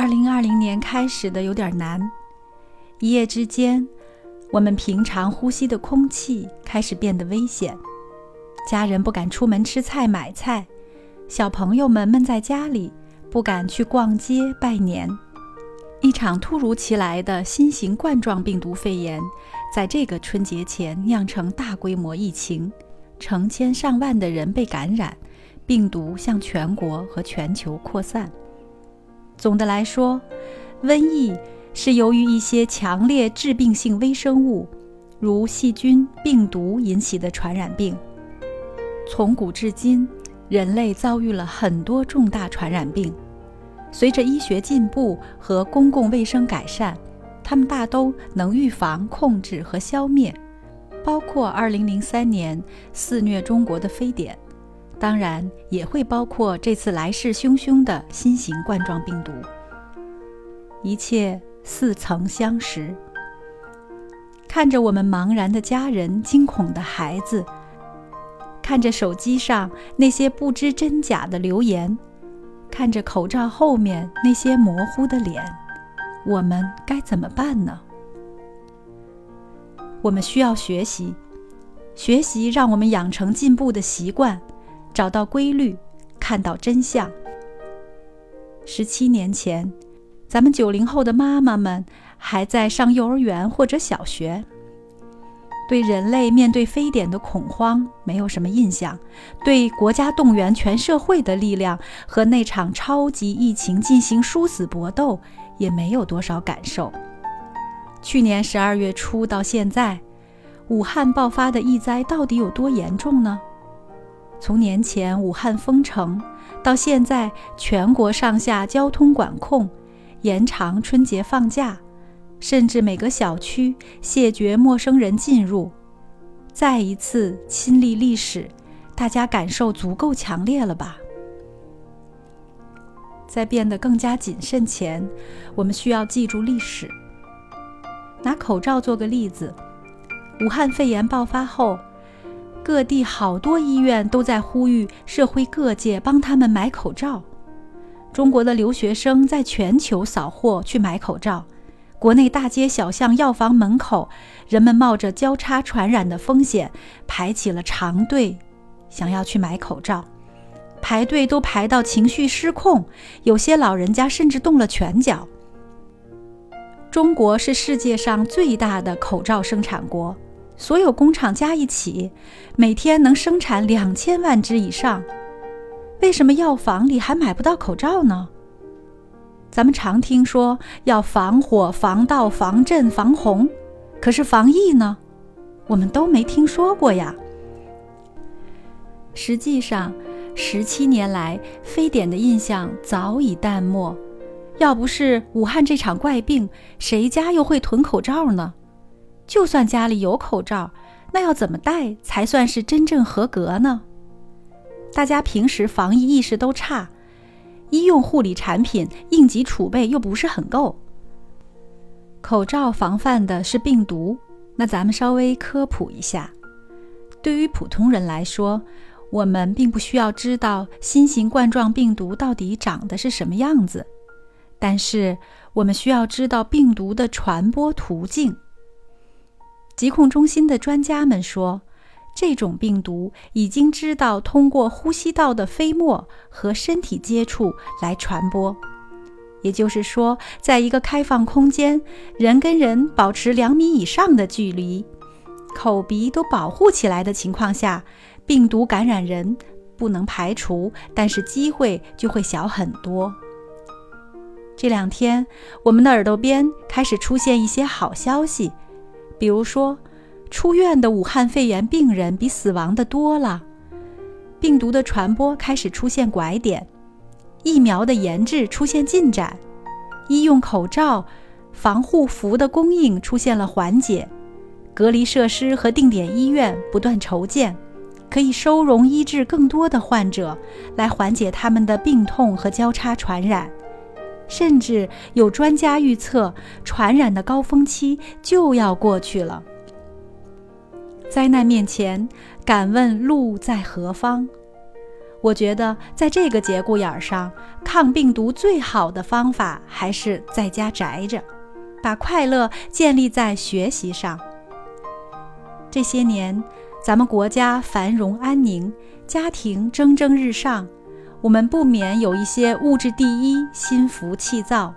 二零二零年开始的有点难，一夜之间，我们平常呼吸的空气开始变得危险，家人不敢出门吃菜买菜，小朋友们闷在家里，不敢去逛街拜年。一场突如其来的新型冠状病毒肺炎，在这个春节前酿成大规模疫情，成千上万的人被感染，病毒向全国和全球扩散。总的来说，瘟疫是由于一些强烈致病性微生物，如细菌、病毒引起的传染病。从古至今，人类遭遇了很多重大传染病。随着医学进步和公共卫生改善，它们大都能预防、控制和消灭，包括2003年肆虐中国的非典。当然也会包括这次来势汹汹的新型冠状病毒。一切似曾相识。看着我们茫然的家人、惊恐的孩子，看着手机上那些不知真假的留言，看着口罩后面那些模糊的脸，我们该怎么办呢？我们需要学习，学习让我们养成进步的习惯。找到规律，看到真相。十七年前，咱们九零后的妈妈们还在上幼儿园或者小学，对人类面对非典的恐慌没有什么印象，对国家动员全社会的力量和那场超级疫情进行殊死搏斗也没有多少感受。去年十二月初到现在，武汉爆发的疫灾到底有多严重呢？从年前武汉封城，到现在全国上下交通管控，延长春节放假，甚至每个小区谢绝陌生人进入，再一次亲历历史，大家感受足够强烈了吧？在变得更加谨慎前，我们需要记住历史。拿口罩做个例子，武汉肺炎爆发后。各地好多医院都在呼吁社会各界帮他们买口罩。中国的留学生在全球扫货去买口罩，国内大街小巷药房门口，人们冒着交叉传染的风险排起了长队，想要去买口罩。排队都排到情绪失控，有些老人家甚至动了拳脚。中国是世界上最大的口罩生产国。所有工厂加一起，每天能生产两千万只以上。为什么药房里还买不到口罩呢？咱们常听说要防火、防盗、防震、防洪，可是防疫呢？我们都没听说过呀。实际上，十七年来，非典的印象早已淡漠。要不是武汉这场怪病，谁家又会囤口罩呢？就算家里有口罩，那要怎么戴才算是真正合格呢？大家平时防疫意识都差，医用护理产品应急储备又不是很够。口罩防范的是病毒，那咱们稍微科普一下。对于普通人来说，我们并不需要知道新型冠状病毒到底长得是什么样子，但是我们需要知道病毒的传播途径。疾控中心的专家们说，这种病毒已经知道通过呼吸道的飞沫和身体接触来传播。也就是说，在一个开放空间，人跟人保持两米以上的距离，口鼻都保护起来的情况下，病毒感染人不能排除，但是机会就会小很多。这两天，我们的耳朵边开始出现一些好消息。比如说，出院的武汉肺炎病人比死亡的多了，病毒的传播开始出现拐点，疫苗的研制出现进展，医用口罩、防护服的供应出现了缓解，隔离设施和定点医院不断筹建，可以收容医治更多的患者，来缓解他们的病痛和交叉传染。甚至有专家预测，传染的高峰期就要过去了。灾难面前，敢问路在何方？我觉得在这个节骨眼上，抗病毒最好的方法还是在家宅着，把快乐建立在学习上。这些年，咱们国家繁荣安宁，家庭蒸蒸日上，我们不免有一些物质第一，心浮气躁。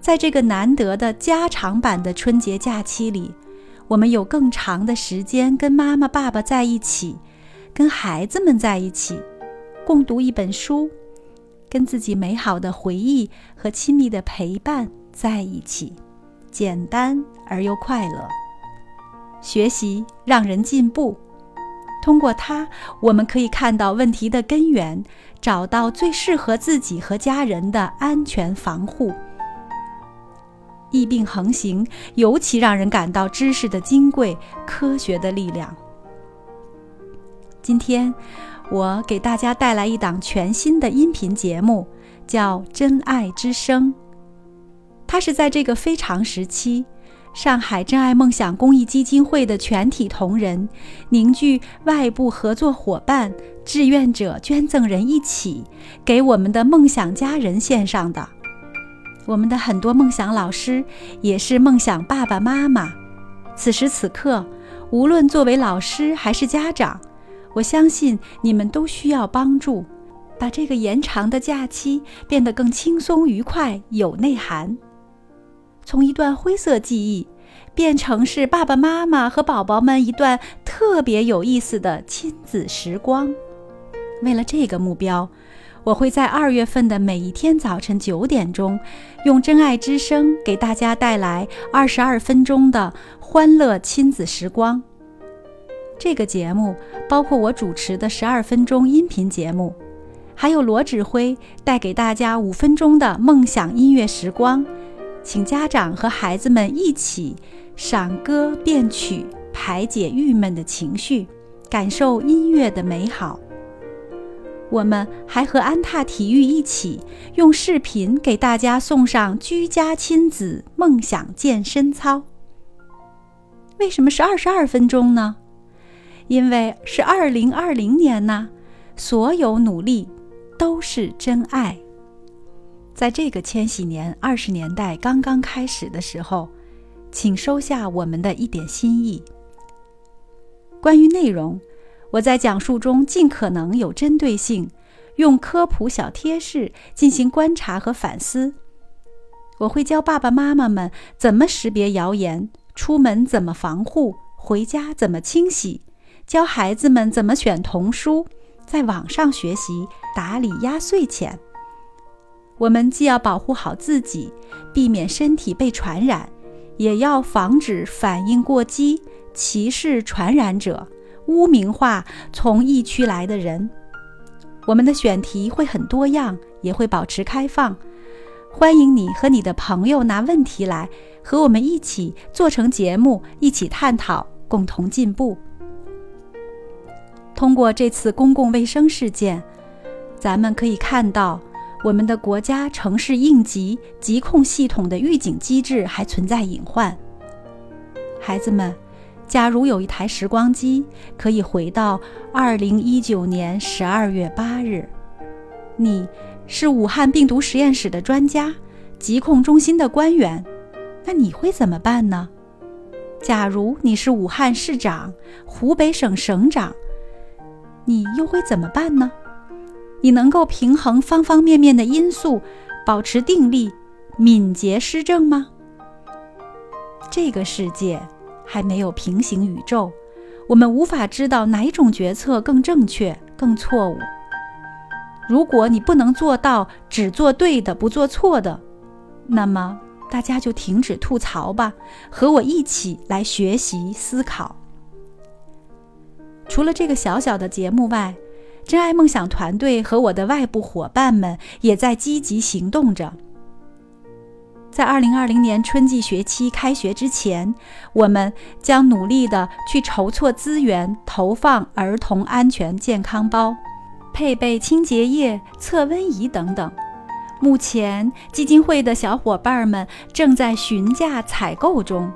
在这个难得的加长版的春节假期里，我们有更长的时间跟妈妈、爸爸在一起，跟孩子们在一起。共读一本书，跟自己美好的回忆和亲密的陪伴在一起，简单而又快乐。学习让人进步，通过它，我们可以看到问题的根源，找到最适合自己和家人的安全防护。疫病横行，尤其让人感到知识的金贵、科学的力量。今天。我给大家带来一档全新的音频节目，叫《真爱之声》。它是在这个非常时期，上海真爱梦想公益基金会的全体同仁凝聚外部合作伙伴、志愿者、捐赠人一起，给我们的梦想家人献上的。我们的很多梦想老师也是梦想爸爸妈妈。此时此刻，无论作为老师还是家长。我相信你们都需要帮助，把这个延长的假期变得更轻松愉快、有内涵。从一段灰色记忆，变成是爸爸妈妈和宝宝们一段特别有意思的亲子时光。为了这个目标，我会在二月份的每一天早晨九点钟，用真爱之声给大家带来二十二分钟的欢乐亲子时光。这个节目包括我主持的十二分钟音频节目，还有罗指挥带给大家五分钟的梦想音乐时光，请家长和孩子们一起赏歌辨曲，排解郁闷的情绪，感受音乐的美好。我们还和安踏体育一起用视频给大家送上居家亲子梦想健身操。为什么是二十二分钟呢？因为是二零二零年呐，所有努力都是真爱。在这个千禧年二十年代刚刚开始的时候，请收下我们的一点心意。关于内容，我在讲述中尽可能有针对性，用科普小贴士进行观察和反思。我会教爸爸妈妈们怎么识别谣言，出门怎么防护，回家怎么清洗。教孩子们怎么选童书，在网上学习打理压岁钱。我们既要保护好自己，避免身体被传染，也要防止反应过激、歧视传染者、污名化从疫区来的人。我们的选题会很多样，也会保持开放，欢迎你和你的朋友拿问题来，和我们一起做成节目，一起探讨，共同进步。通过这次公共卫生事件，咱们可以看到，我们的国家城市应急疾控系统的预警机制还存在隐患。孩子们，假如有一台时光机，可以回到二零一九年十二月八日，你是武汉病毒实验室的专家，疾控中心的官员，那你会怎么办呢？假如你是武汉市长、湖北省省长。你又会怎么办呢？你能够平衡方方面面的因素，保持定力，敏捷施政吗？这个世界还没有平行宇宙，我们无法知道哪种决策更正确、更错误。如果你不能做到只做对的，不做错的，那么大家就停止吐槽吧，和我一起来学习思考。除了这个小小的节目外，真爱梦想团队和我的外部伙伴们也在积极行动着。在二零二零年春季学期开学之前，我们将努力的去筹措资源，投放儿童安全健康包，配备清洁液、测温仪等等。目前，基金会的小伙伴们正在询价采购中，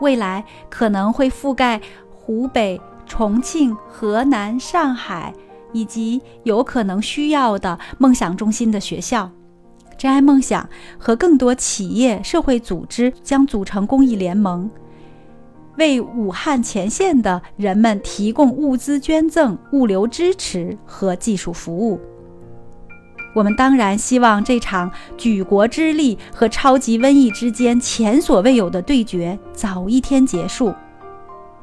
未来可能会覆盖湖北。重庆、河南、上海以及有可能需要的梦想中心的学校。真爱梦想和更多企业、社会组织将组成公益联盟，为武汉前线的人们提供物资捐赠、物流支持和技术服务。我们当然希望这场举国之力和超级瘟疫之间前所未有的对决早一天结束，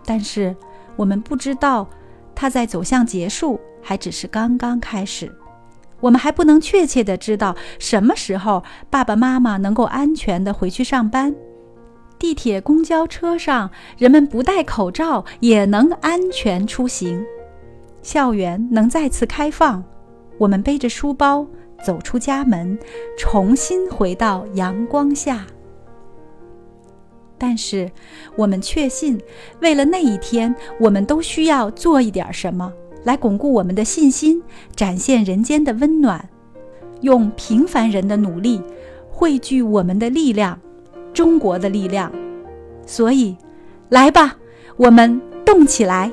但是我们不知道，它在走向结束还只是刚刚开始。我们还不能确切的知道什么时候爸爸妈妈能够安全的回去上班，地铁、公交车上人们不戴口罩也能安全出行，校园能再次开放，我们背着书包。走出家门，重新回到阳光下。但是，我们确信，为了那一天，我们都需要做一点什么，来巩固我们的信心，展现人间的温暖，用平凡人的努力汇聚我们的力量，中国的力量。所以，来吧，我们动起来！